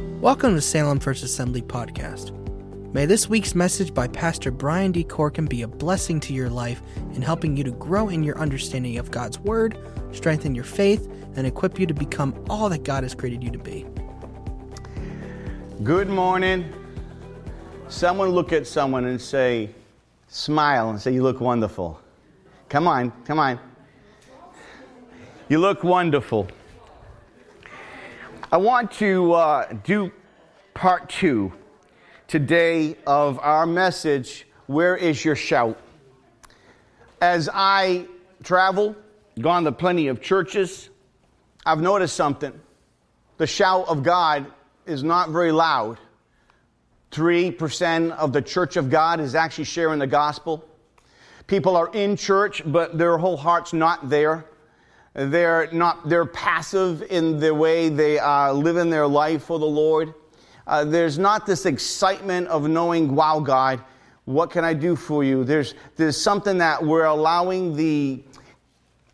Welcome to Salem First Assembly Podcast. May this week's message by Pastor Brian D. Corkin be a blessing to your life in helping you to grow in your understanding of God's Word, strengthen your faith, and equip you to become all that God has created you to be. Good morning. Someone look at someone and say, smile and say, You look wonderful. Come on, come on. You look wonderful. I want to uh, do part two today of our message Where is Your Shout? As I travel, gone to plenty of churches, I've noticed something. The shout of God is not very loud. 3% of the church of God is actually sharing the gospel. People are in church, but their whole heart's not there. They're not, they're passive in the way they are living their life for the Lord. Uh, there's not this excitement of knowing, wow, God, what can I do for you? There's, there's something that we're allowing the,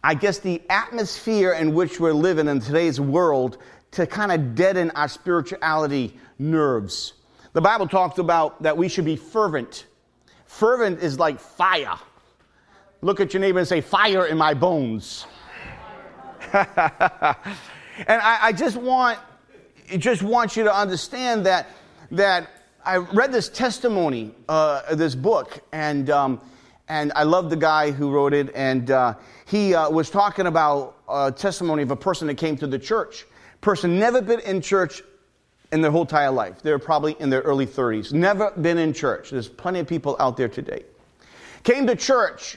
I guess, the atmosphere in which we're living in today's world to kind of deaden our spirituality nerves. The Bible talks about that we should be fervent. Fervent is like fire. Look at your neighbor and say, Fire in my bones. and I, I, just want just want you to understand that that I read this testimony, uh, this book, and um, and I love the guy who wrote it, and uh, he uh, was talking about a testimony of a person that came to the church. Person never been in church in their whole entire life. They're probably in their early 30s. Never been in church. There's plenty of people out there today. Came to church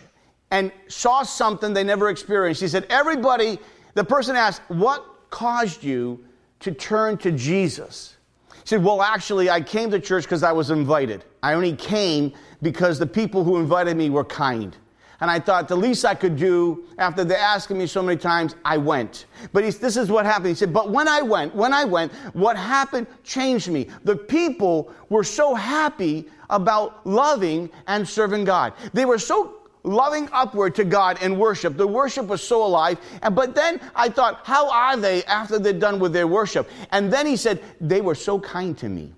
and saw something they never experienced. He said, Everybody the person asked, What caused you to turn to Jesus? He said, Well, actually, I came to church because I was invited. I only came because the people who invited me were kind. And I thought the least I could do after they asking me so many times, I went. But this is what happened. He said, But when I went, when I went, what happened changed me. The people were so happy about loving and serving God. They were so loving upward to God in worship. The worship was so alive. And, but then I thought, how are they after they're done with their worship? And then he said, they were so kind to me.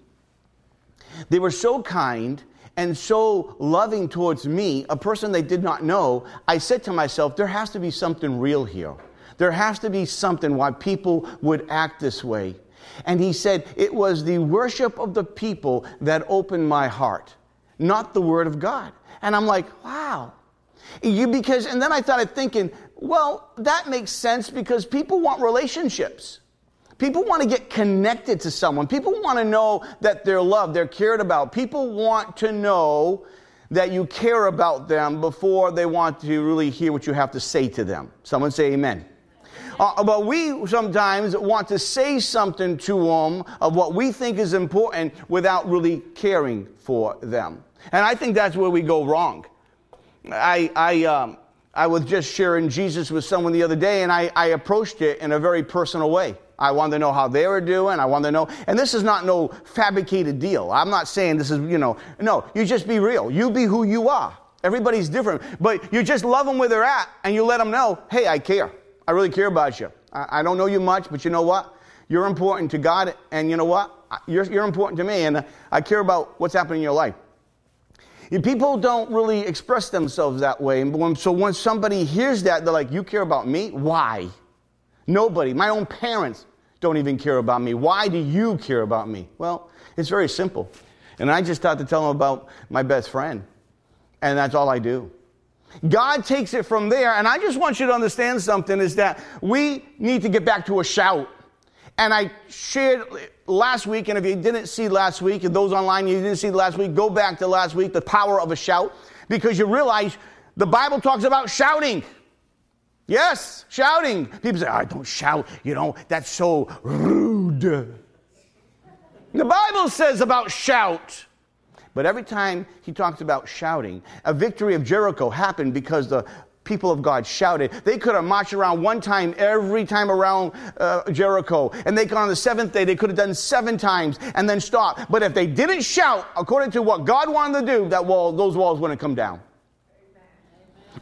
They were so kind and so loving towards me, a person they did not know. I said to myself, there has to be something real here. There has to be something why people would act this way. And he said, it was the worship of the people that opened my heart, not the word of God. And I'm like, wow, you because and then I started thinking, well, that makes sense because people want relationships. People want to get connected to someone. People want to know that they're loved, they're cared about. People want to know that you care about them before they want to really hear what you have to say to them. Someone say amen. Uh, but we sometimes want to say something to them of what we think is important without really caring for them. And I think that's where we go wrong. I, I, um, I was just sharing Jesus with someone the other day, and I, I approached it in a very personal way. I wanted to know how they were doing. I wanted to know, and this is not no fabricated deal. I'm not saying this is, you know, no, you just be real. You be who you are. Everybody's different, but you just love them where they're at, and you let them know, hey, I care. I really care about you. I, I don't know you much, but you know what? You're important to God, and you know what? You're, you're important to me, and I care about what's happening in your life. People don't really express themselves that way. So when somebody hears that, they're like, You care about me? Why? Nobody. My own parents don't even care about me. Why do you care about me? Well, it's very simple. And I just start to tell them about my best friend. And that's all I do. God takes it from there. And I just want you to understand something is that we need to get back to a shout. And I shared last week, and if you didn't see last week, and those online you didn't see last week, go back to last week, the power of a shout, because you realize the Bible talks about shouting. Yes, shouting. People say, I oh, don't shout, you know, that's so rude. The Bible says about shout. But every time he talks about shouting, a victory of Jericho happened because the people of God shouted. They could have marched around one time every time around uh, Jericho. And they could, on the seventh day, they could have done seven times and then stopped. But if they didn't shout according to what God wanted to do, that wall, those walls wouldn't come down.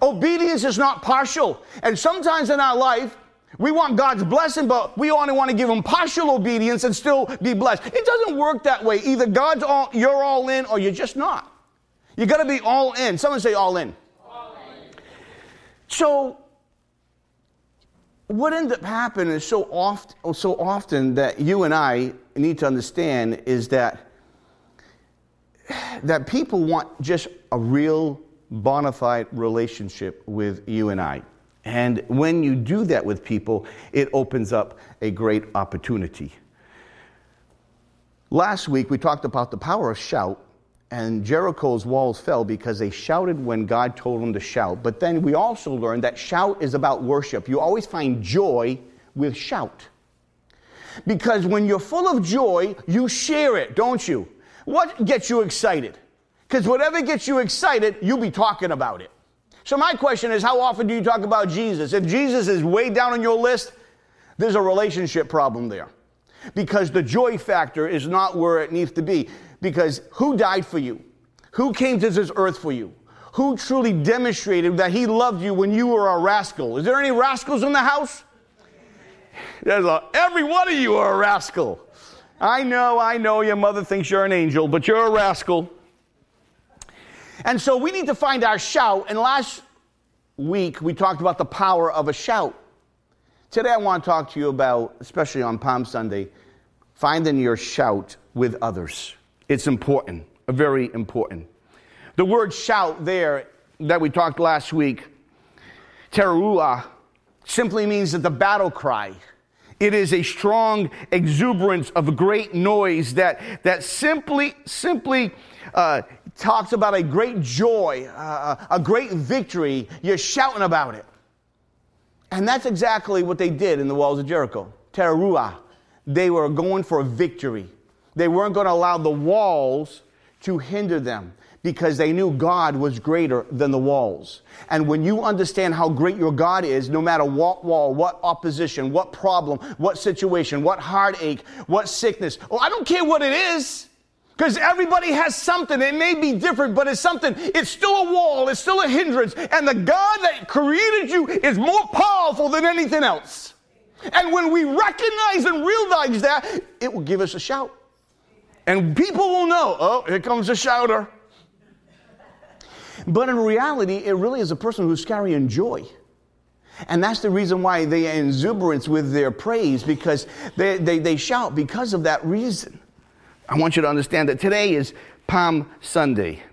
Amen. Obedience is not partial. And sometimes in our life, We want God's blessing, but we only want to give him partial obedience and still be blessed. It doesn't work that way. Either God's all, you're all in or you're just not. You got to be all in. Someone say all in. all in. So, what ends up happening is so oft, so often that you and I need to understand is that that people want just a real bona fide relationship with you and I. And when you do that with people, it opens up a great opportunity. Last week, we talked about the power of shout, and Jericho's walls fell because they shouted when God told them to shout. But then we also learned that shout is about worship. You always find joy with shout. Because when you're full of joy, you share it, don't you? What gets you excited? Because whatever gets you excited, you'll be talking about it. So, my question is how often do you talk about Jesus? If Jesus is way down on your list, there's a relationship problem there. Because the joy factor is not where it needs to be. Because who died for you? Who came to this earth for you? Who truly demonstrated that he loved you when you were a rascal? Is there any rascals in the house? There's a, every one of you are a rascal. I know, I know your mother thinks you're an angel, but you're a rascal. And so we need to find our shout. And last week we talked about the power of a shout. Today I want to talk to you about, especially on Palm Sunday, finding your shout with others. It's important, very important. The word shout there that we talked last week, teruah, simply means that the battle cry. It is a strong exuberance of a great noise that, that simply, simply uh, talks about a great joy, uh, a great victory. You're shouting about it. And that's exactly what they did in the walls of Jericho. Teruah. They were going for a victory. They weren't going to allow the walls to hinder them because they knew God was greater than the walls. And when you understand how great your God is, no matter what wall, what opposition, what problem, what situation, what heartache, what sickness, oh, I don't care what it is. Because everybody has something. It may be different, but it's something. It's still a wall. It's still a hindrance. And the God that created you is more powerful than anything else. And when we recognize and realize that, it will give us a shout. And people will know, oh, here comes a shouter. But in reality, it really is a person who's carrying joy. And that's the reason why they are exuberance with their praise because they, they, they shout because of that reason. I want you to understand that today is Palm Sunday.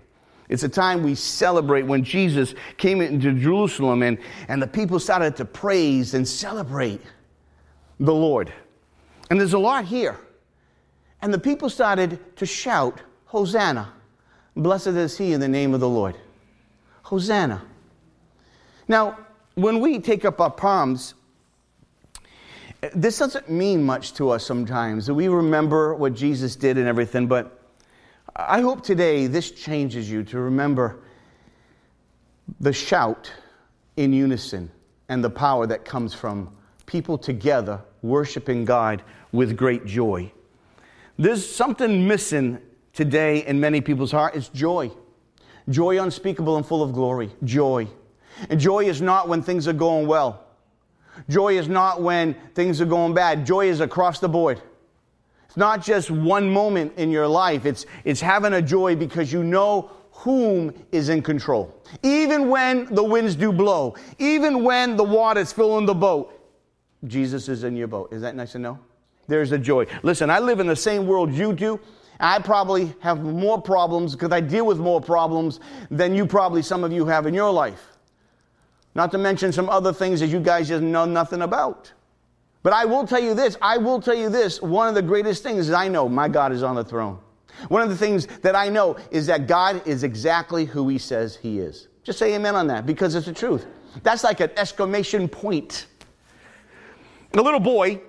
It's a time we celebrate when Jesus came into Jerusalem and, and the people started to praise and celebrate the Lord. And there's a lot here. And the people started to shout, Hosanna. Blessed is he in the name of the Lord. Hosanna. Now, when we take up our palms, this doesn't mean much to us sometimes. We remember what Jesus did and everything, but I hope today this changes you to remember the shout in unison and the power that comes from people together worshiping God with great joy. There's something missing today in many people's heart. It's joy. Joy unspeakable and full of glory. Joy. And joy is not when things are going well. Joy is not when things are going bad. Joy is across the board. It's not just one moment in your life. It's, it's having a joy because you know whom is in control. Even when the winds do blow, even when the water's filling the boat, Jesus is in your boat. Is that nice to know? There's a joy. Listen, I live in the same world you do. I probably have more problems because I deal with more problems than you probably, some of you, have in your life. Not to mention some other things that you guys just know nothing about. But I will tell you this I will tell you this. One of the greatest things is I know my God is on the throne. One of the things that I know is that God is exactly who He says He is. Just say amen on that because it's the truth. That's like an exclamation point. The little boy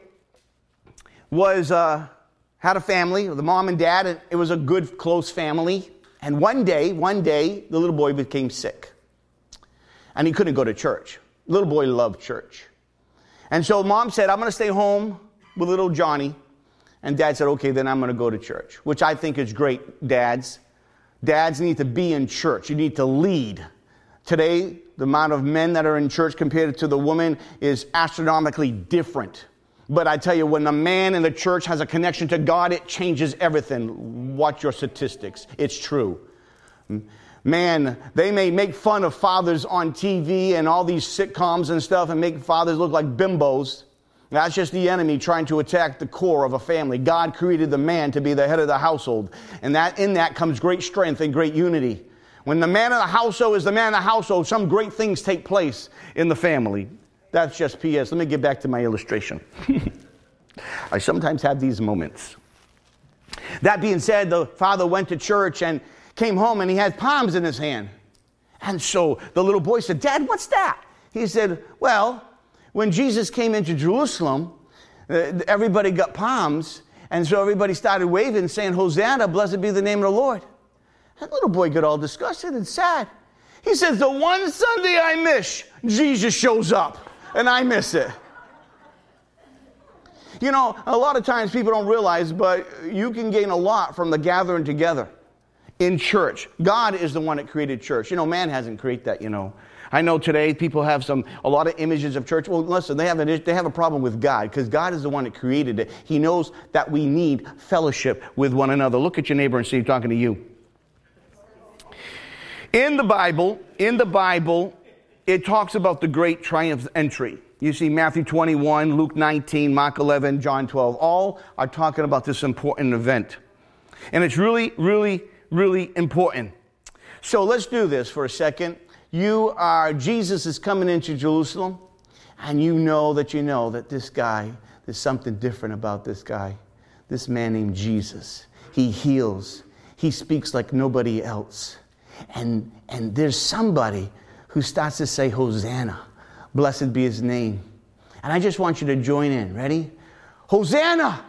was, uh, had a family, the mom and dad, and it was a good, close family. And one day, one day, the little boy became sick and he couldn't go to church. Little boy loved church. And so mom said, I'm going to stay home with little Johnny. And dad said, okay, then I'm going to go to church, which I think is great, dads. Dads need to be in church. You need to lead Today, the amount of men that are in church compared to the woman is astronomically different. But I tell you, when a man in the church has a connection to God, it changes everything. Watch your statistics. It's true. Man, they may make fun of fathers on TV and all these sitcoms and stuff and make fathers look like bimbos. That's just the enemy trying to attack the core of a family. God created the man to be the head of the household. And that in that comes great strength and great unity. When the man of the household is the man of the household, some great things take place in the family. That's just PS. Let me get back to my illustration. I sometimes have these moments. That being said, the father went to church and came home and he had palms in his hand. And so the little boy said, Dad, what's that? He said, Well, when Jesus came into Jerusalem, uh, everybody got palms. And so everybody started waving, saying, Hosanna, blessed be the name of the Lord. That little boy got all disgusted and sad. He says, The one Sunday I miss, Jesus shows up and I miss it. You know, a lot of times people don't realize, but you can gain a lot from the gathering together in church. God is the one that created church. You know, man hasn't created that, you know. I know today people have some a lot of images of church. Well, listen, they have a, they have a problem with God because God is the one that created it. He knows that we need fellowship with one another. Look at your neighbor and see he's talking to you. In the Bible, in the Bible, it talks about the great triumph entry. You see Matthew 21, Luke 19, Mark 11, John 12. All are talking about this important event. And it's really, really, really important. So let's do this for a second. You are, Jesus is coming into Jerusalem, and you know that you know that this guy, there's something different about this guy. This man named Jesus. He heals, he speaks like nobody else. And, and there's somebody who starts to say, Hosanna, blessed be his name. And I just want you to join in. Ready? Hosanna!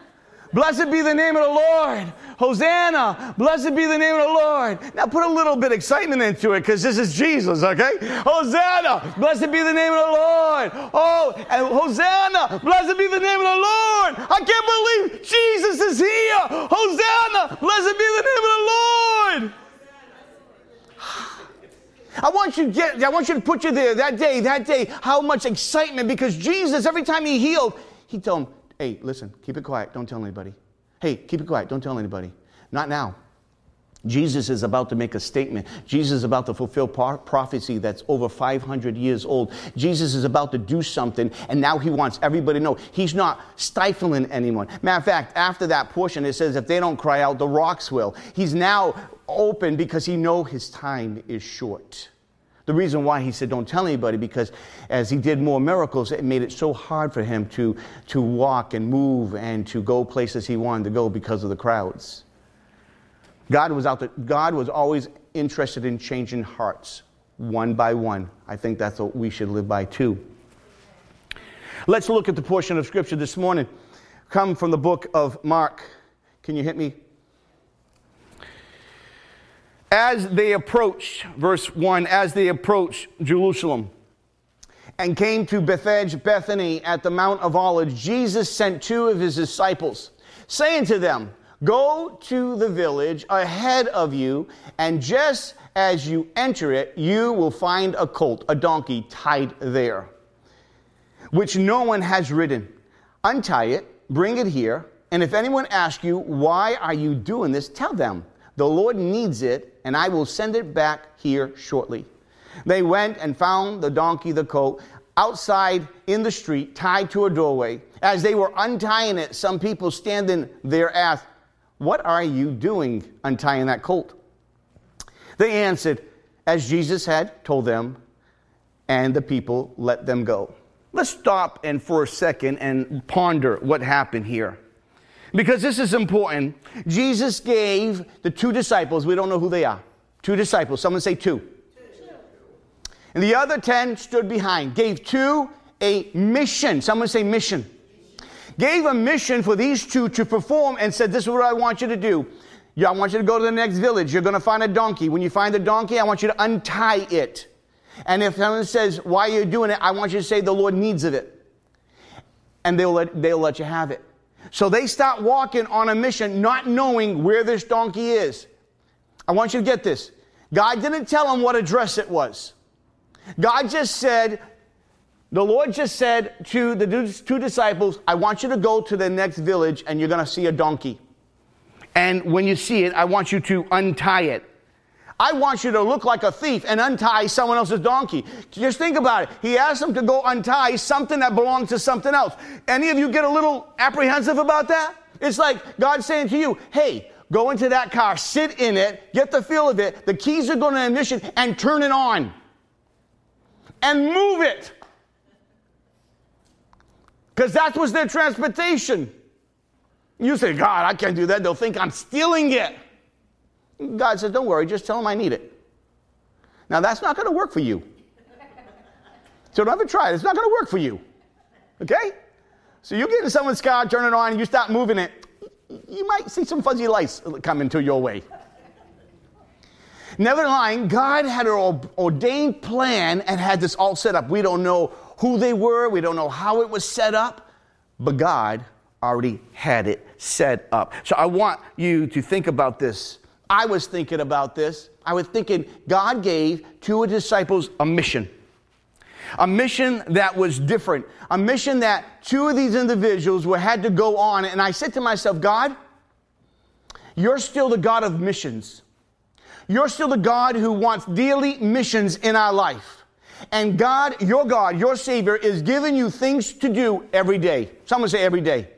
Blessed be the name of the Lord. Hosanna. Blessed be the name of the Lord. Now put a little bit excitement into it because this is Jesus, okay? Hosanna. Blessed be the name of the Lord. Oh, and Hosanna. Blessed be the name of the Lord. I can't believe Jesus is here. Hosanna. Blessed be the name of the Lord. I want you to get, I want you to put you there that day, that day, how much excitement because Jesus, every time he healed, he told him, hey, listen, keep it quiet, don't tell anybody. Hey, keep it quiet, don't tell anybody. Not now. Jesus is about to make a statement. Jesus is about to fulfill prophecy that's over 500 years old. Jesus is about to do something, and now he wants everybody to know he's not stifling anyone. Matter of fact, after that portion, it says if they don't cry out, the rocks will. He's now open because he know his time is short. The reason why he said don't tell anybody because as he did more miracles, it made it so hard for him to, to walk and move and to go places he wanted to go because of the crowds. God was out there, God was always interested in changing hearts one by one. I think that's what we should live by too. Let's look at the portion of scripture this morning. Come from the book of Mark. Can you hit me? As they approached, verse 1, as they approached Jerusalem and came to Bethphage, Bethany at the Mount of Olives, Jesus sent two of his disciples, saying to them, Go to the village ahead of you, and just as you enter it, you will find a colt, a donkey, tied there, which no one has ridden. Untie it, bring it here, and if anyone asks you, Why are you doing this? tell them, The Lord needs it, and I will send it back here shortly. They went and found the donkey, the colt, outside in the street, tied to a doorway. As they were untying it, some people standing there asked, what are you doing untying that colt? They answered, As Jesus had told them, and the people let them go. Let's stop and for a second and ponder what happened here. Because this is important. Jesus gave the two disciples, we don't know who they are, two disciples. Someone say two. And the other 10 stood behind, gave two a mission. Someone say mission gave a mission for these two to perform and said, This is what I want you to do. I want you to go to the next village. You're going to find a donkey. When you find the donkey, I want you to untie it. And if someone says, Why are you doing it? I want you to say, The Lord needs of it. And they'll let, they'll let you have it. So they start walking on a mission, not knowing where this donkey is. I want you to get this. God didn't tell them what address it was. God just said, the Lord just said to the two disciples, I want you to go to the next village and you're going to see a donkey. And when you see it, I want you to untie it. I want you to look like a thief and untie someone else's donkey. Just think about it. He asked them to go untie something that belonged to something else. Any of you get a little apprehensive about that? It's like God saying to you, hey, go into that car, sit in it, get the feel of it. The keys are going to ignition and turn it on and move it. Because that was their transportation. You say, God, I can't do that. They'll think I'm stealing it. God says, Don't worry, just tell him I need it. Now, that's not going to work for you. So don't ever try it. It's not going to work for you. Okay? So you get in someone's car, turn it on, and you start moving it, you might see some fuzzy lights come into your way. Never mind, God had an ordained plan and had this all set up. We don't know who they were, we don't know how it was set up, but God already had it set up. So I want you to think about this. I was thinking about this. I was thinking God gave to his disciples a mission. A mission that was different. A mission that two of these individuals were had to go on. And I said to myself, God, you're still the God of missions. You're still the God who wants daily missions in our life. And God, your God, your Savior, is giving you things to do every day. Someone say every day.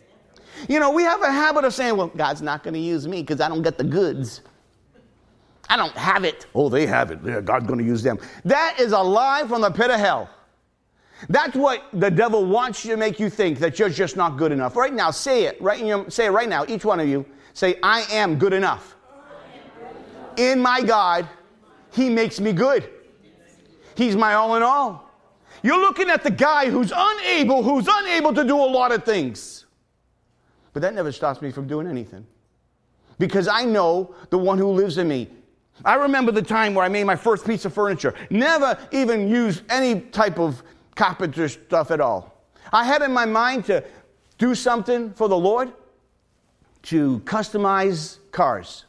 You know, we have a habit of saying, well, God's not going to use me because I don't get the goods. I don't have it. Oh, they have it. Yeah, God's going to use them. That is a lie from the pit of hell. That's what the devil wants you to make you think that you're just not good enough. Right now, say it. Right your, say it right now. Each one of you say, "I am good enough." In my God, He makes me good. He's my all in all. You're looking at the guy who's unable, who's unable to do a lot of things. But that never stops me from doing anything. Because I know the one who lives in me. I remember the time where I made my first piece of furniture. Never even used any type of carpenter stuff at all. I had in my mind to do something for the Lord, to customize cars.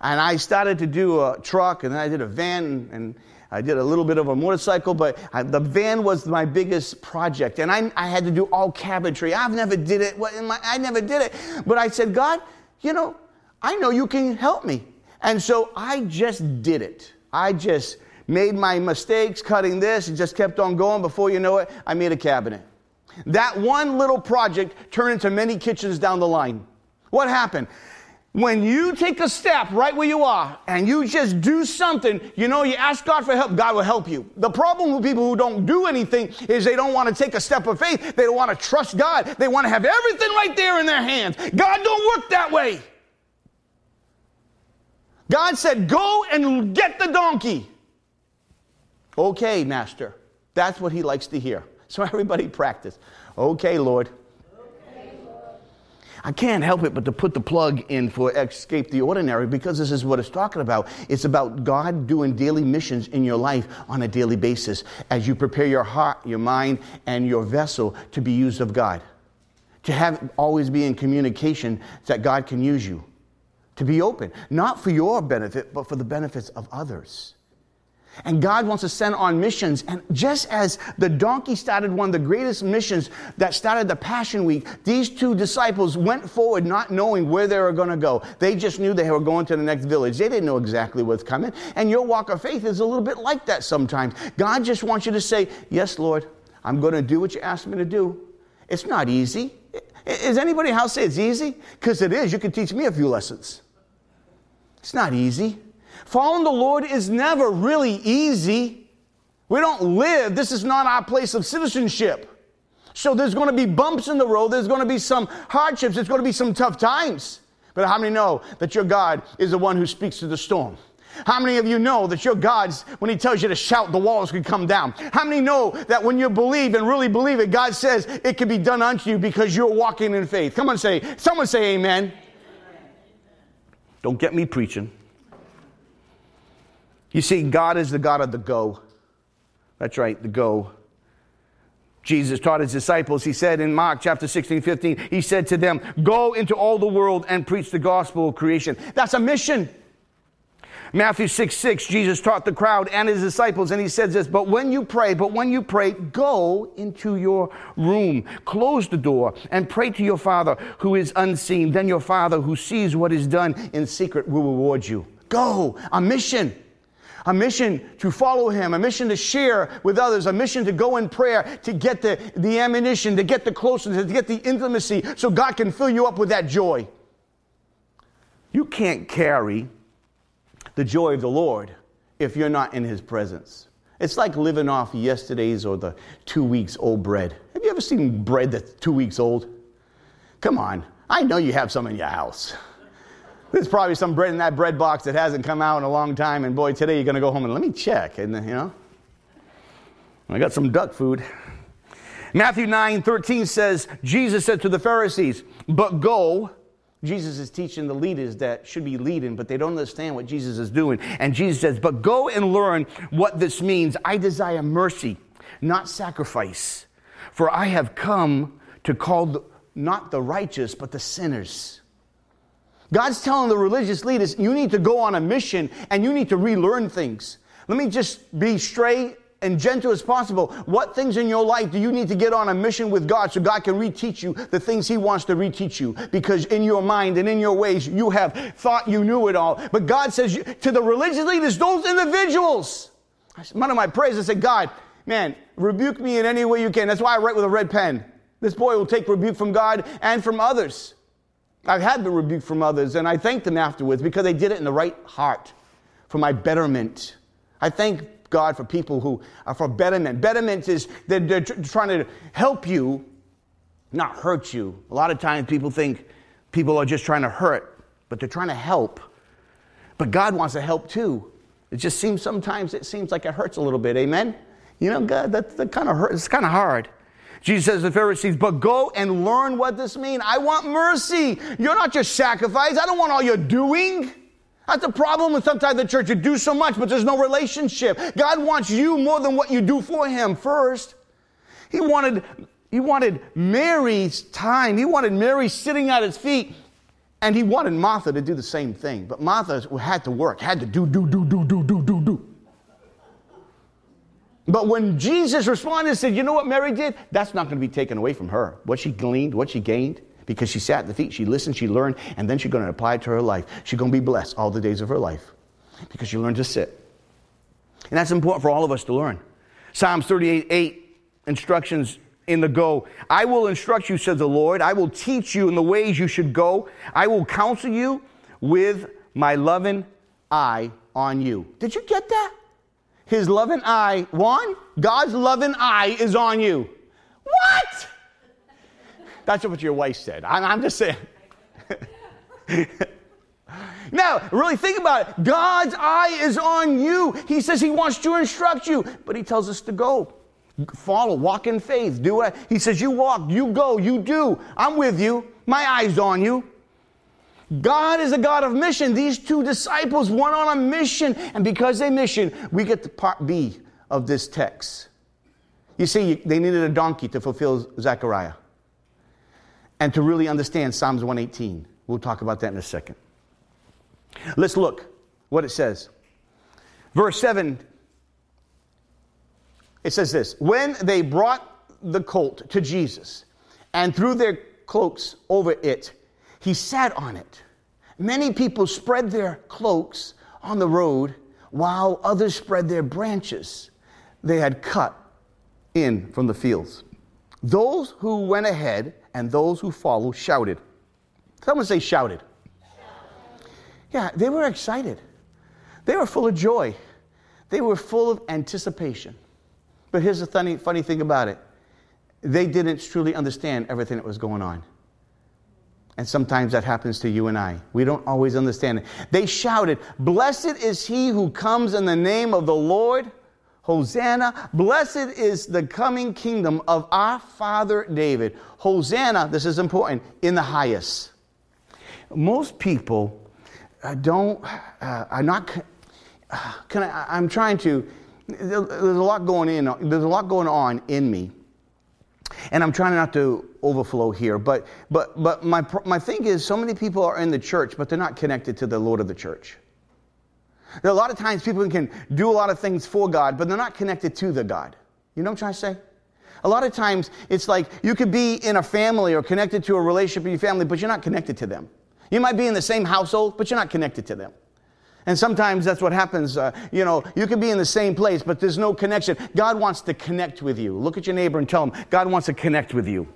And I started to do a truck, and then I did a van, and I did a little bit of a motorcycle, but I, the van was my biggest project. And I, I had to do all cabinetry. I've never did it. My, I never did it. But I said, God, you know, I know you can help me. And so I just did it. I just made my mistakes cutting this and just kept on going. Before you know it, I made a cabinet. That one little project turned into many kitchens down the line. What happened? When you take a step right where you are and you just do something, you know, you ask God for help, God will help you. The problem with people who don't do anything is they don't want to take a step of faith. They don't want to trust God. They want to have everything right there in their hands. God don't work that way. God said, Go and get the donkey. Okay, Master. That's what he likes to hear. So everybody practice. Okay, Lord. I can't help it but to put the plug in for Escape the Ordinary because this is what it's talking about. It's about God doing daily missions in your life on a daily basis as you prepare your heart, your mind, and your vessel to be used of God. To have always be in communication that God can use you. To be open, not for your benefit, but for the benefits of others. And God wants to send on missions. And just as the donkey started one of the greatest missions that started the Passion Week, these two disciples went forward not knowing where they were going to go. They just knew they were going to the next village. They didn't know exactly what's coming. And your walk of faith is a little bit like that sometimes. God just wants you to say, Yes, Lord, I'm going to do what you asked me to do. It's not easy. Is anybody else say it's easy? Because it is. You can teach me a few lessons. It's not easy. Following the Lord is never really easy. We don't live, this is not our place of citizenship. So there's going to be bumps in the road, there's going to be some hardships, there's going to be some tough times. But how many know that your God is the one who speaks to the storm? How many of you know that your God's, when He tells you to shout, the walls could come down? How many know that when you believe and really believe it, God says it can be done unto you because you're walking in faith? Come on, say, someone say amen. Don't get me preaching. You see, God is the God of the go. That's right, the go. Jesus taught his disciples, he said in Mark chapter 16, 15, he said to them, Go into all the world and preach the gospel of creation. That's a mission. Matthew 6 6, Jesus taught the crowd and his disciples, and he says this, But when you pray, but when you pray, go into your room, close the door, and pray to your Father who is unseen. Then your Father who sees what is done in secret will reward you. Go, a mission. A mission to follow him, a mission to share with others, a mission to go in prayer, to get the, the ammunition, to get the closeness, to get the intimacy, so God can fill you up with that joy. You can't carry the joy of the Lord if you're not in His presence. It's like living off yesterday's or the two weeks old bread. Have you ever seen bread that's two weeks old? Come on, I know you have some in your house. There's probably some bread in that bread box that hasn't come out in a long time, and boy, today you're to go home and let me check. And, you know, I got some duck food. Matthew 9 13 says, Jesus said to the Pharisees, But go Jesus is teaching the leaders that should be leading, but they don't understand what Jesus is doing. And Jesus says, But go and learn what this means. I desire mercy, not sacrifice. For I have come to call the, not the righteous, but the sinners. God's telling the religious leaders, you need to go on a mission and you need to relearn things. Let me just be straight and gentle as possible. What things in your life do you need to get on a mission with God so God can reteach you the things He wants to reteach you? Because in your mind and in your ways, you have thought you knew it all. But God says to the religious leaders, those individuals, one of my prayers, I said, God, man, rebuke me in any way you can. That's why I write with a red pen. This boy will take rebuke from God and from others. I've had the rebuke from others, and I thank them afterwards because they did it in the right heart for my betterment. I thank God for people who are for betterment. Betterment is they're, they're trying to help you, not hurt you. A lot of times people think people are just trying to hurt, but they're trying to help. But God wants to help too. It just seems sometimes it seems like it hurts a little bit. Amen. You know, God, that, that kind of hurt. It's kind of hard. Jesus says to the Pharisees, but go and learn what this means. I want mercy. You're not just sacrifice. I don't want all your doing. That's the problem with sometimes the church. You do so much, but there's no relationship. God wants you more than what you do for Him first. He wanted, he wanted Mary's time. He wanted Mary sitting at His feet. And He wanted Martha to do the same thing. But Martha had to work, had to do, do, do, do, do, do, do, do. But when Jesus responded and said, You know what Mary did? That's not going to be taken away from her. What she gleaned, what she gained, because she sat at the feet, she listened, she learned, and then she's going to apply it to her life. She's going to be blessed all the days of her life because she learned to sit. And that's important for all of us to learn. Psalms 38 8 instructions in the go. I will instruct you, says the Lord. I will teach you in the ways you should go. I will counsel you with my loving eye on you. Did you get that? His loving eye, one, God's loving eye is on you. What? That's what your wife said. I'm, I'm just saying. now, really think about it. God's eye is on you. He says He wants to instruct you, but He tells us to go. Follow, walk in faith, do it. He says, You walk, you go, you do. I'm with you. My eye's on you. God is a God of mission. These two disciples went on a mission, and because they mission, we get the part B of this text. You see, they needed a donkey to fulfill Zechariah and to really understand Psalms 118. We'll talk about that in a second. Let's look what it says. Verse 7 it says this When they brought the colt to Jesus and threw their cloaks over it, he sat on it. Many people spread their cloaks on the road, while others spread their branches they had cut in from the fields. Those who went ahead and those who followed shouted. Someone say shouted. Yeah, they were excited. They were full of joy. They were full of anticipation. But here's the funny, funny thing about it they didn't truly understand everything that was going on. And sometimes that happens to you and I. We don't always understand it. They shouted, Blessed is he who comes in the name of the Lord. Hosanna, blessed is the coming kingdom of our father David. Hosanna, this is important, in the highest. Most people uh, don't, uh, are not, uh, can I, I'm trying to, there's a lot going in, there's a lot going on in me. And I'm trying not to overflow here, but, but, but my, my thing is so many people are in the church, but they're not connected to the Lord of the church. There are a lot of times people can do a lot of things for God, but they're not connected to the God. You know what I'm trying to say? A lot of times it's like you could be in a family or connected to a relationship in your family, but you're not connected to them. You might be in the same household, but you're not connected to them. And sometimes that's what happens. Uh, you know, you could be in the same place, but there's no connection. God wants to connect with you. Look at your neighbor and tell him, God wants to connect with you.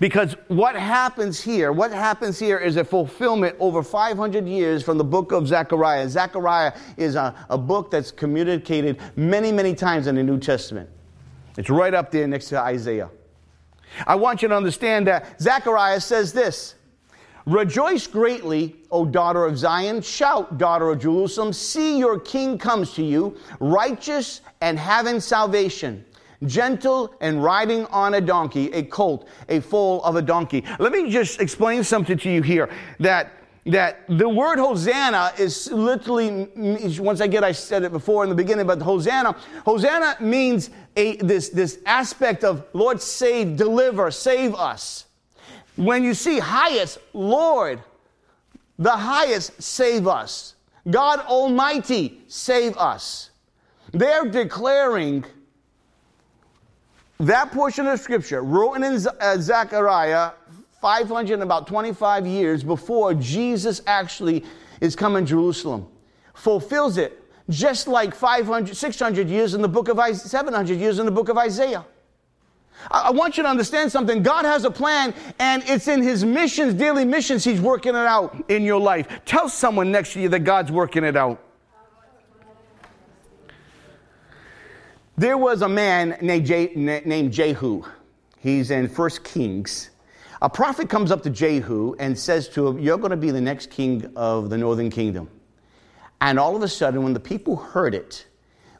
Because what happens here, what happens here is a fulfillment over 500 years from the book of Zechariah. Zechariah is a, a book that's communicated many, many times in the New Testament. It's right up there next to Isaiah. I want you to understand that Zechariah says this Rejoice greatly, O daughter of Zion. Shout, daughter of Jerusalem. See, your king comes to you, righteous and having salvation gentle and riding on a donkey, a colt, a foal of a donkey. Let me just explain something to you here that that the word Hosanna is literally, once get, I said it before in the beginning, but Hosanna, Hosanna means a, this, this aspect of Lord save, deliver, save us. When you see highest, Lord, the highest, save us. God Almighty, save us. They're declaring that portion of scripture, written in uh, Zechariah 500 about 25 years before Jesus actually is coming to Jerusalem, fulfills it just like 500, 600 years in the book of Isaiah, 700 years in the book of Isaiah. I want you to understand something. God has a plan, and it's in His missions, daily missions, He's working it out in your life. Tell someone next to you that God's working it out. There was a man named, Jehu. He's in First Kings. A prophet comes up to Jehu and says to him, You're going to be the next king of the northern kingdom. And all of a sudden, when the people heard it,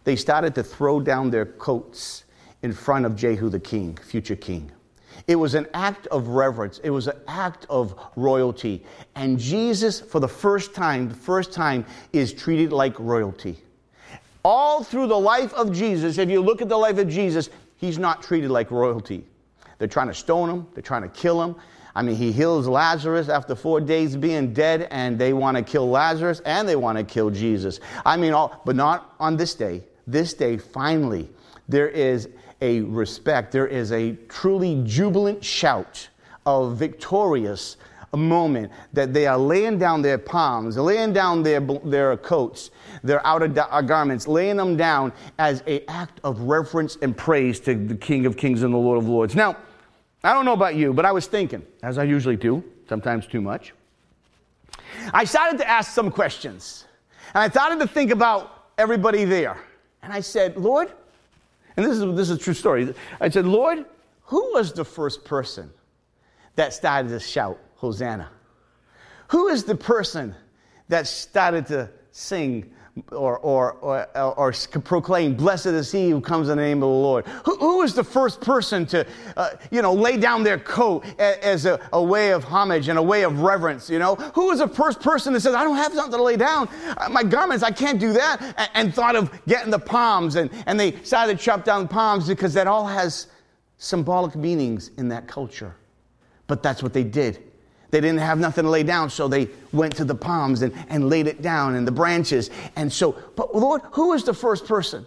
they started to throw down their coats in front of Jehu, the king, future king. It was an act of reverence. It was an act of royalty. And Jesus, for the first time, the first time, is treated like royalty. All through the life of Jesus, if you look at the life of Jesus, he's not treated like royalty. They're trying to stone him, they're trying to kill him. I mean, he heals Lazarus after four days being dead, and they want to kill Lazarus and they want to kill Jesus. I mean, all, but not on this day. This day, finally, there is a respect, there is a truly jubilant shout of victorious moment that they are laying down their palms, laying down their, their coats, their outer uh, garments, laying them down as an act of reverence and praise to the King of Kings and the Lord of Lords. Now, I don't know about you, but I was thinking, as I usually do, sometimes too much. I started to ask some questions. And I started to think about everybody there. And I said, Lord, and this is, this is a true story. I said, Lord, who was the first person that started to shout? Hosanna. Who is the person that started to sing or, or, or, or, proclaim, Blessed is he who comes in the name of the Lord? Who, who was the first person to, uh, you know, lay down their coat as a, a, way of homage and a way of reverence, you know? Who was the first person that says, I don't have something to lay down? My garments, I can't do that. And, and, thought of getting the palms, and, and they started to chop down the palms because that all has symbolic meanings in that culture. But that's what they did. They didn't have nothing to lay down, so they went to the palms and, and laid it down and the branches. And so, but Lord, who is the first person?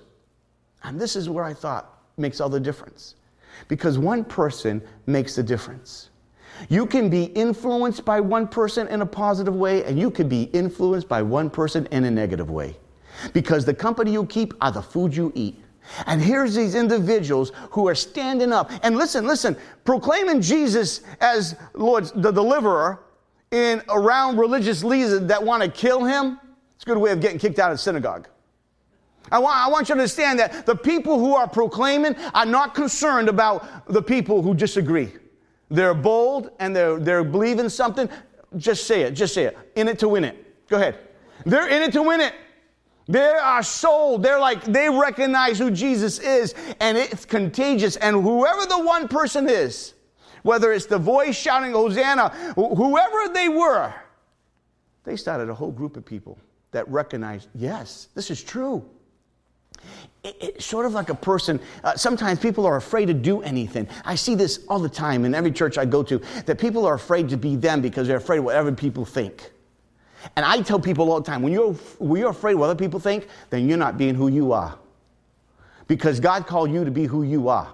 And this is where I thought makes all the difference. Because one person makes the difference. You can be influenced by one person in a positive way, and you can be influenced by one person in a negative way. Because the company you keep are the food you eat. And here's these individuals who are standing up. And listen, listen, proclaiming Jesus as Lord, the deliverer, in around religious leaders that want to kill him, it's a good way of getting kicked out of synagogue. I want, I want you to understand that the people who are proclaiming are not concerned about the people who disagree. They're bold and they're, they're believing something. Just say it. Just say it. In it to win it. Go ahead. They're in it to win it. They are sold. They're like, they recognize who Jesus is, and it's contagious. And whoever the one person is, whether it's the voice shouting Hosanna, whoever they were, they started a whole group of people that recognized, yes, this is true. It, it's sort of like a person, uh, sometimes people are afraid to do anything. I see this all the time in every church I go to, that people are afraid to be them because they're afraid of whatever people think. And I tell people all the time when you're, when you're afraid what other people think, then you're not being who you are. Because God called you to be who you are.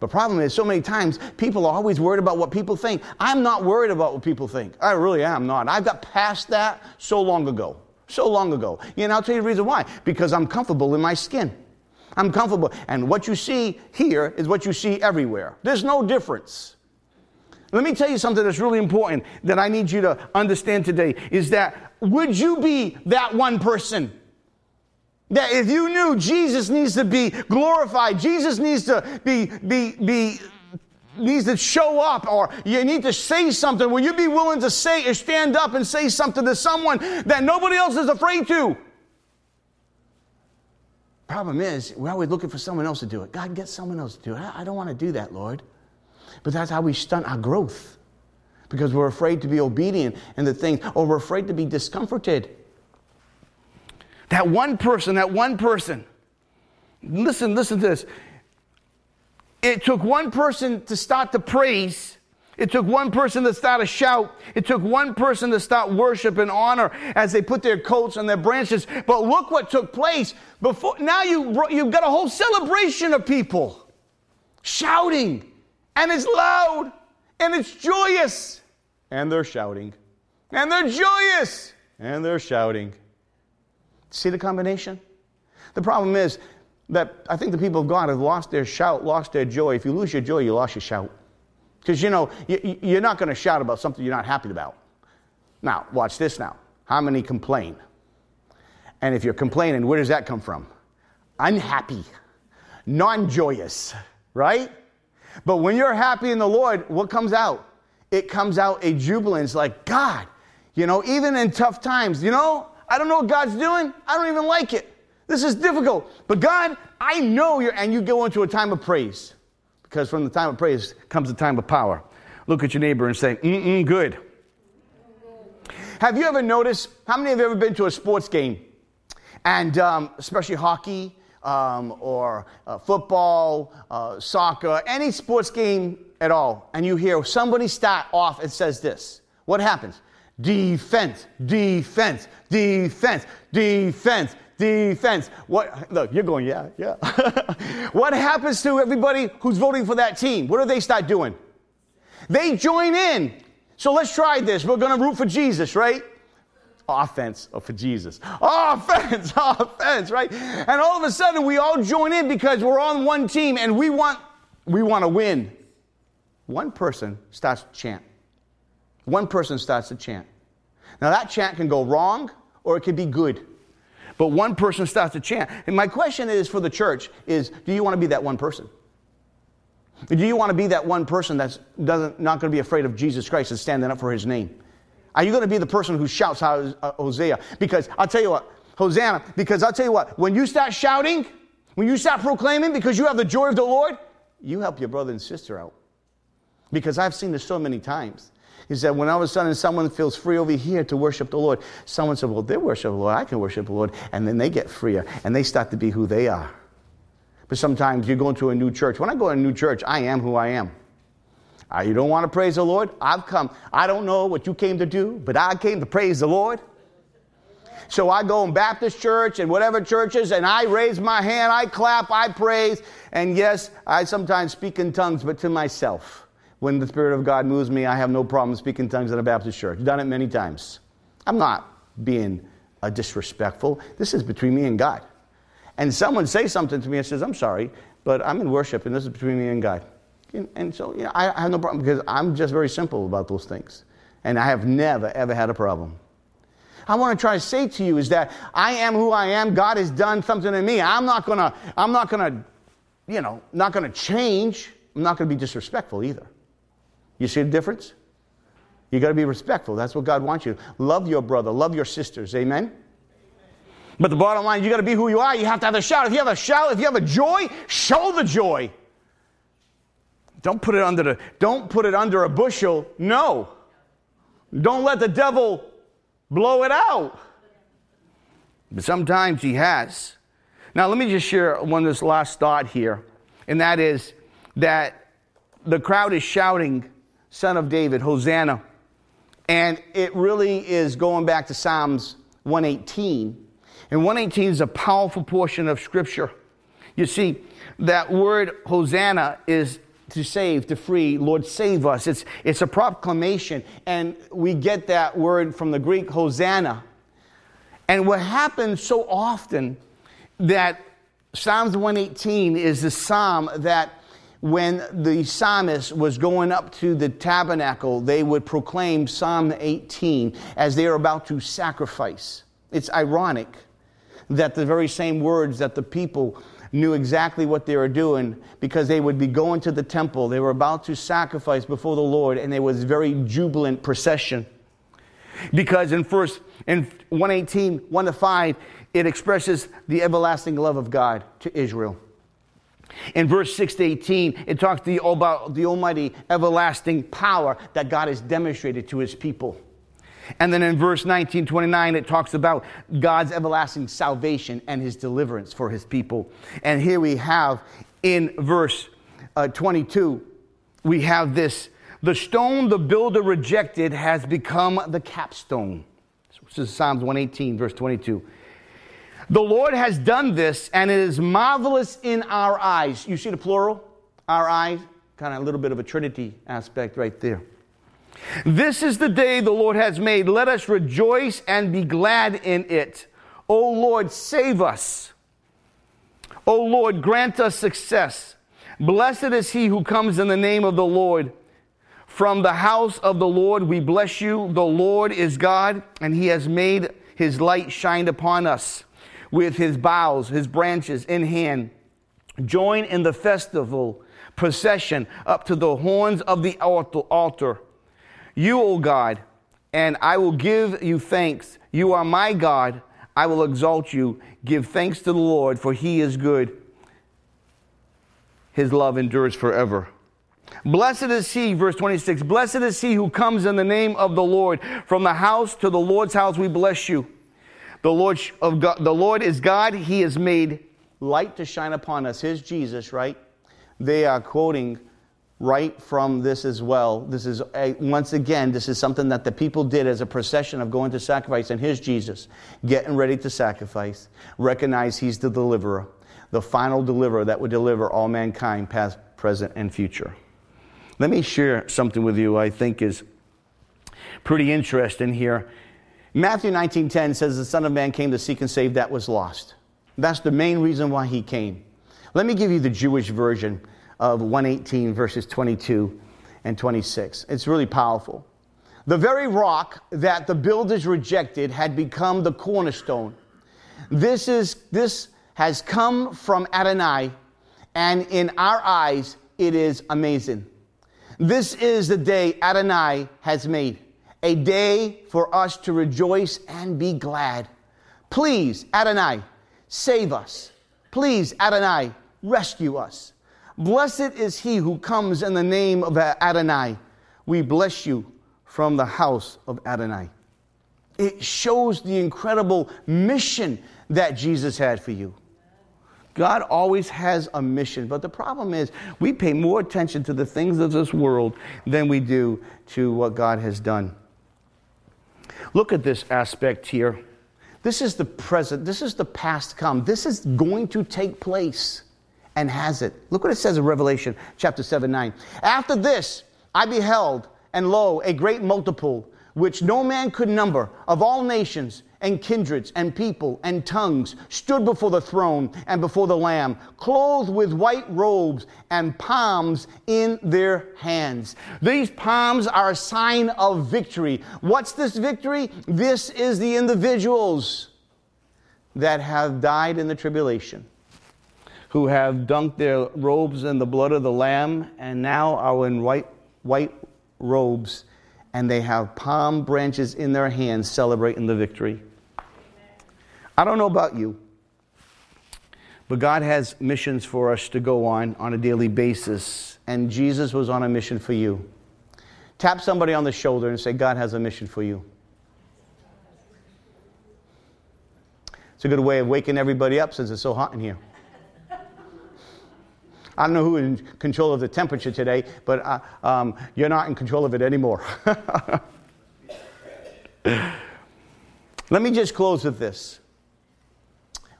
The problem is, so many times people are always worried about what people think. I'm not worried about what people think. I really am not. I've got past that so long ago. So long ago. And I'll tell you the reason why. Because I'm comfortable in my skin. I'm comfortable. And what you see here is what you see everywhere. There's no difference. Let me tell you something that's really important that I need you to understand today is that would you be that one person? That if you knew Jesus needs to be glorified, Jesus needs to be, be, be, needs to show up, or you need to say something, will you be willing to say or stand up and say something to someone that nobody else is afraid to? Problem is, we're always looking for someone else to do it. God, get someone else to do it. I, I don't want to do that, Lord. But that's how we stunt our growth because we're afraid to be obedient in the things, or we're afraid to be discomforted. That one person, that one person, listen, listen to this. It took one person to start to praise. It took one person to start a shout. It took one person to start worship and honor as they put their coats on their branches. But look what took place before. Now you you've got a whole celebration of people shouting, and it's loud, and it's joyous, and they're shouting, and they're joyous, and they're shouting. See the combination? The problem is that I think the people of God have lost their shout, lost their joy. If you lose your joy, you lost your shout. Because, you know, you're not going to shout about something you're not happy about. Now, watch this now. How many complain? And if you're complaining, where does that come from? Unhappy, non joyous, right? But when you're happy in the Lord, what comes out? It comes out a jubilance like, God, you know, even in tough times, you know, I don't know what God's doing. I don't even like it. This is difficult. But God, I know you're, and you go into a time of praise. Because from the time of praise comes the time of power. Look at your neighbor and say, mm mm, good. Have you ever noticed, how many have ever been to a sports game? And um, especially hockey um, or uh, football, uh, soccer, any sports game at all, and you hear somebody start off and says this. What happens? Defense, defense, defense, defense, defense. What? Look, you're going, yeah, yeah. what happens to everybody who's voting for that team? What do they start doing? They join in. So let's try this. We're going to root for Jesus, right? Offense for Jesus. Offense, offense, right? And all of a sudden we all join in because we're on one team and we want we want to win. One person starts to chant. One person starts to chant. Now, that chant can go wrong or it can be good. But one person starts to chant. And my question is for the church is do you want to be that one person? Do you want to be that one person that's doesn't, not going to be afraid of Jesus Christ and standing up for his name? Are you going to be the person who shouts uh, Hosea? Because I'll tell you what, Hosanna, because I'll tell you what, when you start shouting, when you start proclaiming because you have the joy of the Lord, you help your brother and sister out. Because I've seen this so many times. He said, when all of a sudden someone feels free over here to worship the Lord, someone said, Well, they worship the Lord, I can worship the Lord. And then they get freer and they start to be who they are. But sometimes you go into a new church. When I go to a new church, I am who I am. Uh, you don't want to praise the Lord? I've come. I don't know what you came to do, but I came to praise the Lord. So I go in Baptist church and whatever churches, and I raise my hand, I clap, I praise, and yes, I sometimes speak in tongues, but to myself when the Spirit of God moves me, I have no problem speaking tongues in a Baptist church. Done it many times. I'm not being uh, disrespectful. This is between me and God. And someone say something to me and says, I'm sorry, but I'm in worship and this is between me and God. And, and so, you know, I, I have no problem because I'm just very simple about those things. And I have never, ever had a problem. I want to try to say to you is that I am who I am. God has done something in me. I'm not gonna, I'm not gonna, you know, not gonna change. I'm not gonna be disrespectful either. You see the difference? You got to be respectful. That's what God wants you. Love your brother, love your sisters. Amen? But the bottom line, you got to be who you are. You have to have a shout. If you have a shout, if you have a joy, show the joy. Don't put it under the don't put it under a bushel. No. Don't let the devil blow it out. But sometimes he has. Now let me just share one this last thought here, and that is that the crowd is shouting son of David, Hosanna. And it really is going back to Psalms 118. And 118 is a powerful portion of Scripture. You see, that word Hosanna is to save, to free. Lord, save us. It's, it's a proclamation. And we get that word from the Greek Hosanna. And what happens so often that Psalms 118 is the psalm that when the psalmist was going up to the tabernacle, they would proclaim Psalm 18 as they are about to sacrifice. It's ironic that the very same words that the people knew exactly what they were doing because they would be going to the temple. They were about to sacrifice before the Lord, and there was a very jubilant procession. Because in first in 118, 1 to 5, it expresses the everlasting love of God to Israel. In verse 6 to 18, it talks about the almighty everlasting power that God has demonstrated to his people. And then in verse 19, 29, it talks about God's everlasting salvation and his deliverance for his people. And here we have in verse uh, 22, we have this the stone the builder rejected has become the capstone. This is Psalms 118, verse 22. The Lord has done this, and it is marvelous in our eyes. You see the plural? Our eyes? Kind of a little bit of a Trinity aspect right there. This is the day the Lord has made. Let us rejoice and be glad in it. O Lord, save us. O Lord, grant us success. Blessed is he who comes in the name of the Lord. From the house of the Lord we bless you. The Lord is God, and he has made his light shine upon us with his boughs, his branches in hand. Join in the festival procession up to the horns of the altar. You, O God, and I will give you thanks. You are my God. I will exalt you. Give thanks to the Lord, for he is good. His love endures forever. Blessed is he, verse 26, blessed is he who comes in the name of the Lord. From the house to the Lord's house we bless you. The Lord, of God, the Lord is God. He has made light to shine upon us. His Jesus, right? They are quoting right from this as well. This is, a, once again, this is something that the people did as a procession of going to sacrifice. And here's Jesus getting ready to sacrifice. Recognize he's the deliverer, the final deliverer that would deliver all mankind, past, present, and future. Let me share something with you I think is pretty interesting here. Matthew 19:10 says the Son of Man came to seek and save that was lost. That's the main reason why he came. Let me give you the Jewish version of 118 verses 22 and 26. It's really powerful. The very rock that the builders rejected had become the cornerstone. This is this has come from Adonai and in our eyes it is amazing. This is the day Adonai has made a day for us to rejoice and be glad. Please, Adonai, save us. Please, Adonai, rescue us. Blessed is he who comes in the name of Adonai. We bless you from the house of Adonai. It shows the incredible mission that Jesus had for you. God always has a mission, but the problem is we pay more attention to the things of this world than we do to what God has done. Look at this aspect here. This is the present, this is the past come. This is going to take place and has it. Look what it says in Revelation chapter 7 9. After this, I beheld, and lo, a great multiple, which no man could number, of all nations and kindreds and people and tongues stood before the throne and before the Lamb, clothed with white robes and palms in their hands. These palms are a sign of victory. What's this victory? This is the individuals that have died in the tribulation, who have dunked their robes in the blood of the Lamb and now are in white, white robes and they have palm branches in their hands celebrating the victory. I don't know about you, but God has missions for us to go on on a daily basis, and Jesus was on a mission for you. Tap somebody on the shoulder and say, God has a mission for you. It's a good way of waking everybody up since it's so hot in here. I don't know who's in control of the temperature today, but um, you're not in control of it anymore. Let me just close with this.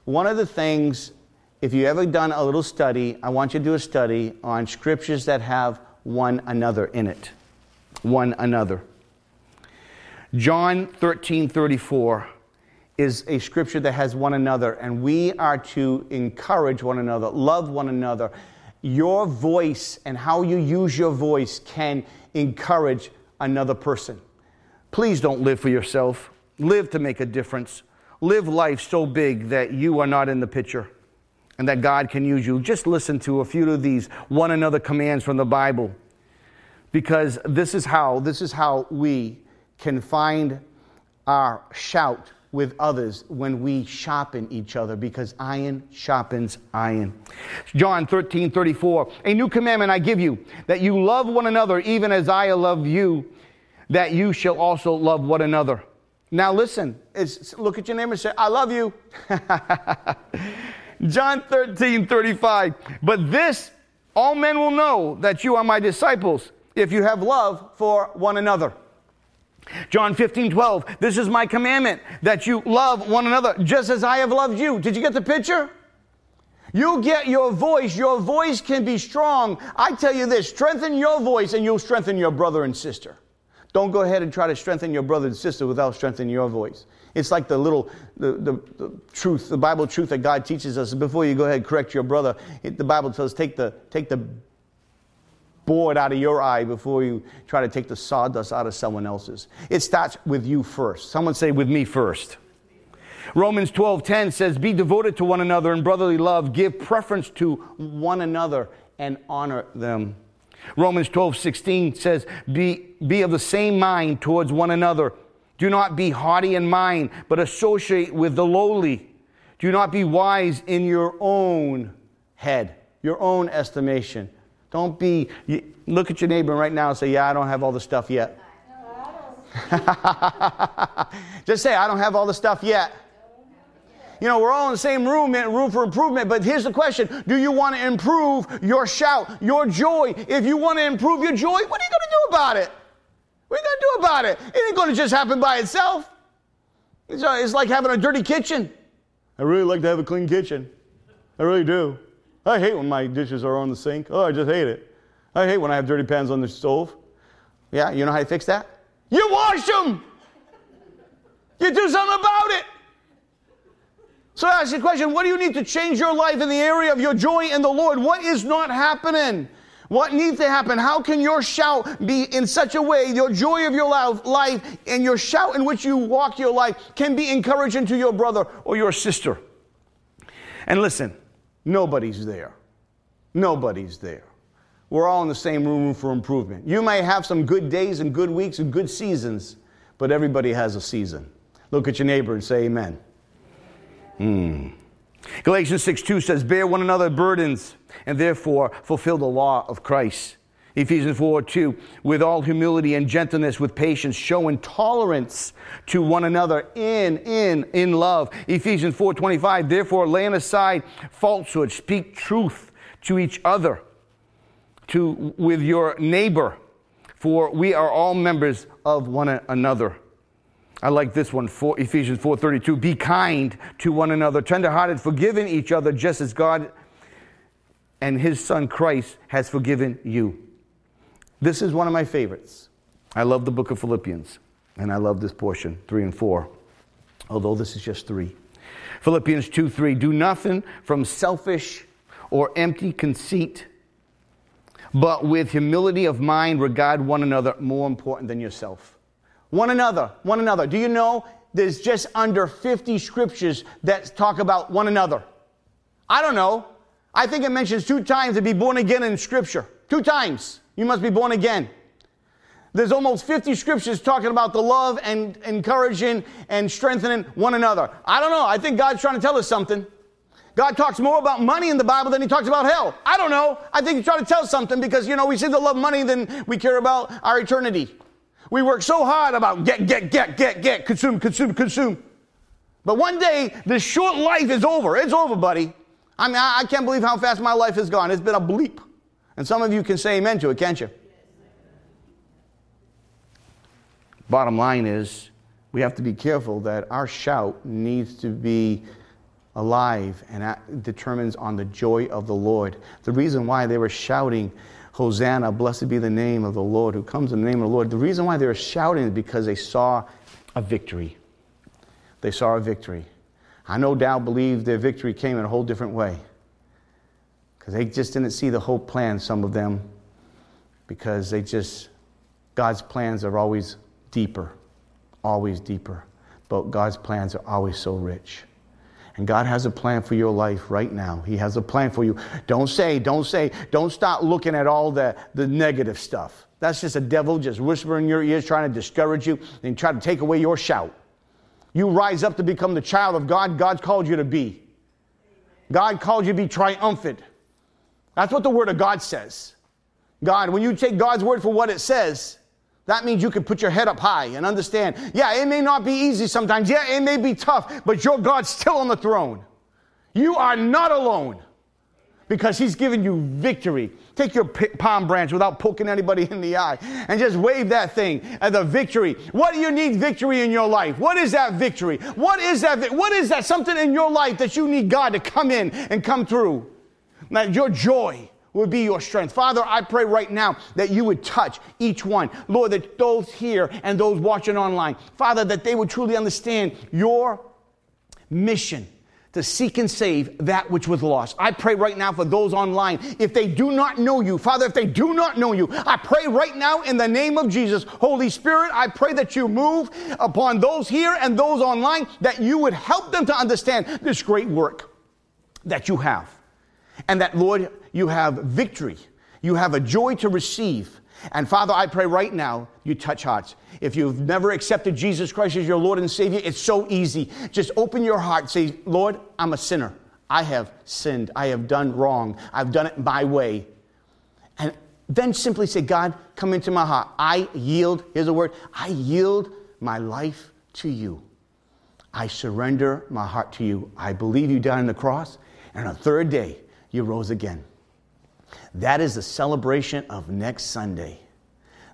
One of the things, if you ever done a little study, I want you to do a study on scriptures that have one another in it. One another. John 13 34 is a scripture that has one another, and we are to encourage one another, love one another. Your voice and how you use your voice can encourage another person. Please don't live for yourself, live to make a difference. Live life so big that you are not in the picture and that God can use you. Just listen to a few of these one another commands from the Bible because this is how this is how we can find our shout with others when we sharpen each other because iron sharpens iron. John 13, 34. A new commandment I give you that you love one another even as I love you, that you shall also love one another. Now listen, look at your neighbor and say, I love you. John 13, 35. But this all men will know that you are my disciples if you have love for one another. John 15, 12. This is my commandment that you love one another just as I have loved you. Did you get the picture? You get your voice. Your voice can be strong. I tell you this strengthen your voice and you'll strengthen your brother and sister. Don't go ahead and try to strengthen your brother and sister without strengthening your voice. It's like the little, the, the, the truth, the Bible truth that God teaches us. Before you go ahead and correct your brother, it, the Bible tells us, take the, take the board out of your eye before you try to take the sawdust out of someone else's. It starts with you first. Someone say, with me first. Romans 12:10 says, "Be devoted to one another in brotherly love, give preference to one another and honor them." Romans 12:16 says, be, "Be of the same mind towards one another. Do not be haughty in mind, but associate with the lowly. Do not be wise in your own head, your own estimation." Don't be, look at your neighbor right now and say, Yeah, I don't have all the stuff yet. Just say, I don't have all the stuff yet. You know, we're all in the same room, room for improvement, but here's the question Do you want to improve your shout, your joy? If you want to improve your joy, what are you going to do about it? What are you going to do about it? It ain't going to just happen by itself. It's, uh, it's like having a dirty kitchen. I really like to have a clean kitchen. I really do. I hate when my dishes are on the sink. Oh, I just hate it. I hate when I have dirty pans on the stove. Yeah, you know how you fix that? You wash them! You do something about it! So I ask a question what do you need to change your life in the area of your joy in the Lord? What is not happening? What needs to happen? How can your shout be in such a way, your joy of your life and your shout in which you walk your life can be encouraging to your brother or your sister? And listen, Nobody's there. Nobody's there. We're all in the same room for improvement. You may have some good days and good weeks and good seasons, but everybody has a season. Look at your neighbor and say amen. Hmm. Galatians 6 2 says, Bear one another burdens and therefore fulfill the law of Christ. Ephesians 4 2, with all humility and gentleness, with patience, showing tolerance to one another in, in, in love. Ephesians 4 25, therefore, laying aside falsehood, speak truth to each other, to, with your neighbor, for we are all members of one another. I like this one, for Ephesians 4:32. Be kind to one another, tenderhearted, forgiving each other, just as God and His Son Christ has forgiven you. This is one of my favorites. I love the book of Philippians, and I love this portion, 3 and 4, although this is just 3. Philippians 2 3 Do nothing from selfish or empty conceit, but with humility of mind regard one another more important than yourself. One another, one another. Do you know there's just under 50 scriptures that talk about one another? I don't know. I think it mentions two times to be born again in scripture. Two times. You must be born again. There's almost 50 scriptures talking about the love and encouraging and strengthening one another. I don't know. I think God's trying to tell us something. God talks more about money in the Bible than he talks about hell. I don't know. I think he's trying to tell something because, you know, we seem to love money than we care about our eternity. We work so hard about get, get, get, get, get, consume, consume, consume. But one day, this short life is over. It's over, buddy. I mean, I, I can't believe how fast my life has gone. It's been a bleep. And some of you can say amen to it, can't you? Bottom line is, we have to be careful that our shout needs to be alive and that determines on the joy of the Lord. The reason why they were shouting, Hosanna, blessed be the name of the Lord who comes in the name of the Lord. The reason why they were shouting is because they saw a victory. They saw a victory. I no doubt believe their victory came in a whole different way because they just didn't see the whole plan, some of them, because they just, God's plans are always deeper, always deeper. But God's plans are always so rich. And God has a plan for your life right now. He has a plan for you. Don't say, don't say, don't stop looking at all the, the negative stuff. That's just a devil just whispering in your ears, trying to discourage you and try to take away your shout. You rise up to become the child of God God's called you to be. God called you to be triumphant. That's what the Word of God says. God, when you take God's Word for what it says, that means you can put your head up high and understand, yeah, it may not be easy sometimes. Yeah, it may be tough, but your God's still on the throne. You are not alone because He's given you victory. Take your palm branch without poking anybody in the eye and just wave that thing at the victory. What do you need victory in your life? What is that victory? What is that? What is that something in your life that you need God to come in and come through? That your joy would be your strength. Father, I pray right now that you would touch each one. Lord, that those here and those watching online, Father, that they would truly understand your mission to seek and save that which was lost. I pray right now for those online. If they do not know you, Father, if they do not know you, I pray right now in the name of Jesus, Holy Spirit, I pray that you move upon those here and those online, that you would help them to understand this great work that you have. And that, Lord, you have victory. You have a joy to receive. And Father, I pray right now you touch hearts. If you've never accepted Jesus Christ as your Lord and Savior, it's so easy. Just open your heart. Say, Lord, I'm a sinner. I have sinned. I have done wrong. I've done it my way. And then simply say, God, come into my heart. I yield, here's a word, I yield my life to you. I surrender my heart to you. I believe you died on the cross. And on the third day, you rose again. That is the celebration of next Sunday.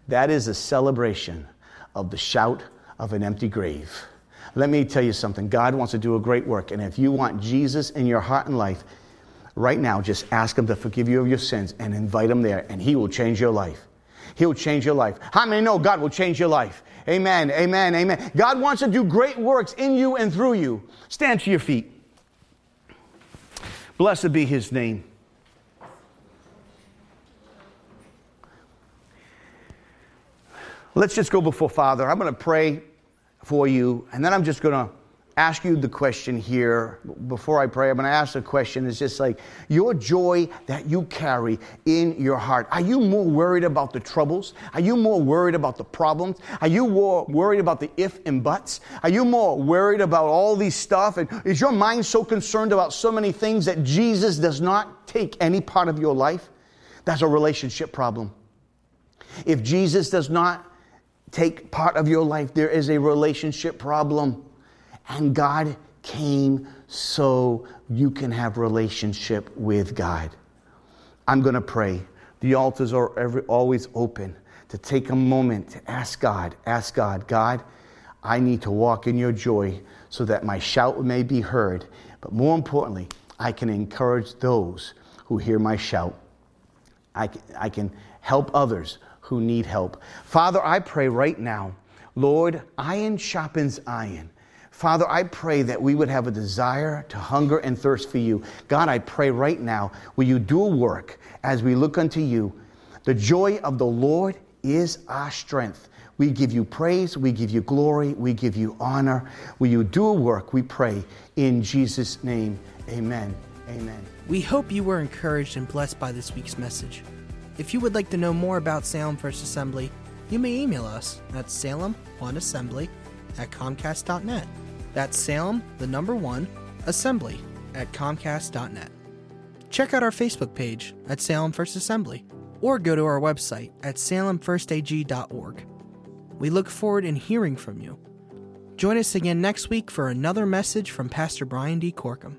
That is a celebration of the shout of an empty grave. Let me tell you something God wants to do a great work. And if you want Jesus in your heart and life, right now, just ask Him to forgive you of your sins and invite Him there, and He will change your life. He'll change your life. How many know God will change your life? Amen, amen, amen. God wants to do great works in you and through you. Stand to your feet. Blessed be His name. Let's just go before Father. I'm going to pray for you, and then I'm just going to ask you the question here. Before I pray, I'm going to ask the question. It's just like your joy that you carry in your heart. Are you more worried about the troubles? Are you more worried about the problems? Are you more worried about the if and buts? Are you more worried about all these stuff? And is your mind so concerned about so many things that Jesus does not take any part of your life? That's a relationship problem. If Jesus does not take part of your life, there is a relationship problem. And God came so you can have relationship with God. I'm going to pray. The altars are every, always open to take a moment to ask God, ask God, God, I need to walk in your joy so that my shout may be heard. But more importantly, I can encourage those who hear my shout. I I can help others who need help. Father, I pray right now, Lord, iron sharpens iron. Father, I pray that we would have a desire to hunger and thirst for you. God, I pray right now, will you do a work as we look unto you? The joy of the Lord is our strength. We give you praise, we give you glory, we give you honor. Will you do a work, we pray, in Jesus' name. Amen. Amen. We hope you were encouraged and blessed by this week's message. If you would like to know more about Salem First Assembly, you may email us at salem1assembly at comcast.net. That's Salem, the number one, assembly at comcast.net. Check out our Facebook page at Salem First Assembly or go to our website at salemfirstag.org. We look forward in hearing from you. Join us again next week for another message from Pastor Brian D. Corkum.